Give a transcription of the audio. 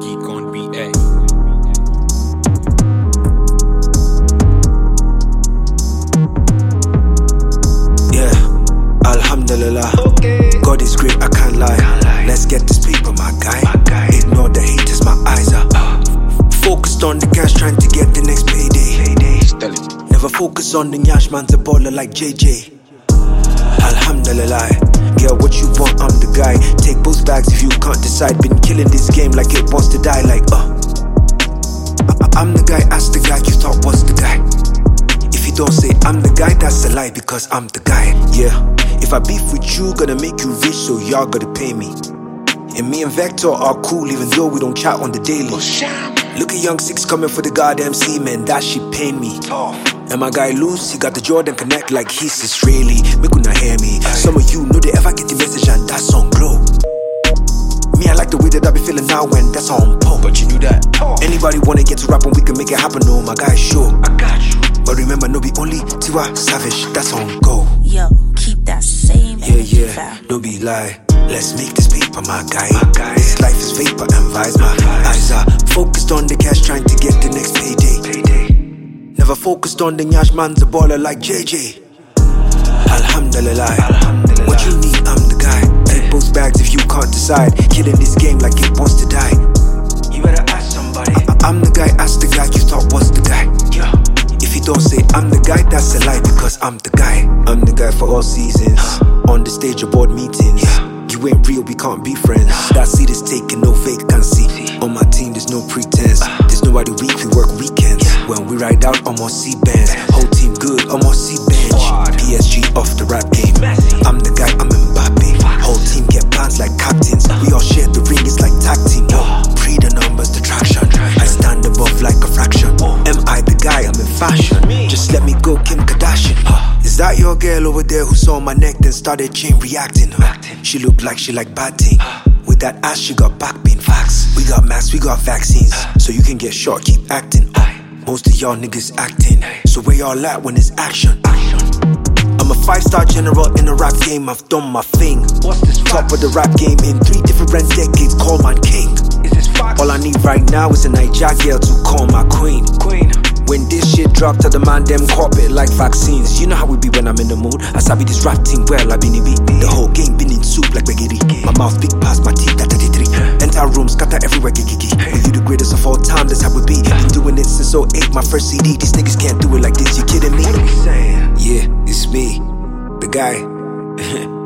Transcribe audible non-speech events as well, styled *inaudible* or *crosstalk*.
Geek on BA. Alhamdulillah. Okay. God is great, I can't lie. can't lie. Let's get this paper, my guy. My guy. Ignore the haters, my eyes are uh. focused on the cash, trying to get the next payday. payday. Never focus on the nyash man's a baller like JJ. Alhamdulillah. Can't decide. Been killing this game like it wants to die, like uh. I- I'm the guy, ask the guy you thought was the guy. If you don't say I'm the guy, that's a lie because I'm the guy. Yeah. If I beef with you, gonna make you rich, so y'all gotta pay me. And me and Vector are cool, even though we don't chat on the daily. Look at Young Six coming for the goddamn C man, that shit pain me. And my guy Loose, he got the Jordan Connect like he's Israeli. Make una hear me. Some of you know they ever get the that I be feeling now when that's on pole. But you knew that. Anybody wanna get to rap and we can make it happen, no, my guy, sure. I got you. But remember, no be only Tiwa Savage, that's on go. Yo, keep that same Yeah, yeah, no be lie. Let's make this paper, my guy. This life is vapor and vibes. My eyes are focused on the cash, trying to get the next payday. Never focused on the nyash, man's a baller like JJ. Alhamdulillah. What you need, I'm the guy. Take both bags if you can't decide. Killing this game like it wants to die. You better ask somebody. I- I'm the guy, ask the guy you thought was the guy. Yeah. If you don't say I'm the guy, that's a lie because I'm the guy. I'm the guy for all seasons. On the stage of board meetings. You ain't real, we can't be friends. That seat is taking no vacancy. On my team, there's no pretense. There's nobody weak, we work weekends. When we ride out, I'm on C bands. Whole team good, I'm on C bench. Fashion. Just let me go, Kim Kardashian. Is that your girl over there who saw my neck then started chain reacting? She looked like she like batting. With that ass, she got back pain. Facts. We got masks, we got vaccines. So you can get shot, keep acting. Most of y'all niggas acting. So where y'all at when it's action? I'm a five star general in the rap game, I've done my thing. What's this Top of the rap game in three different decades, call my king. Is this Fox? All I need right now is a Naija girl to call my queen. Queen. When this shit dropped, to the man, them cop it like vaccines. You know how we be when I'm in the mood. I sabi this rap team well, I been in beat. The whole game been in soup like spaghetti. My mouth big past my teeth, that 33. Entire room, scatter everywhere, gigi. But you the greatest of all time, that's how we be. Been doing it since 08, my first CD. These niggas can't do it like this, you kidding me? What are we saying? Yeah, it's me, the guy. *laughs*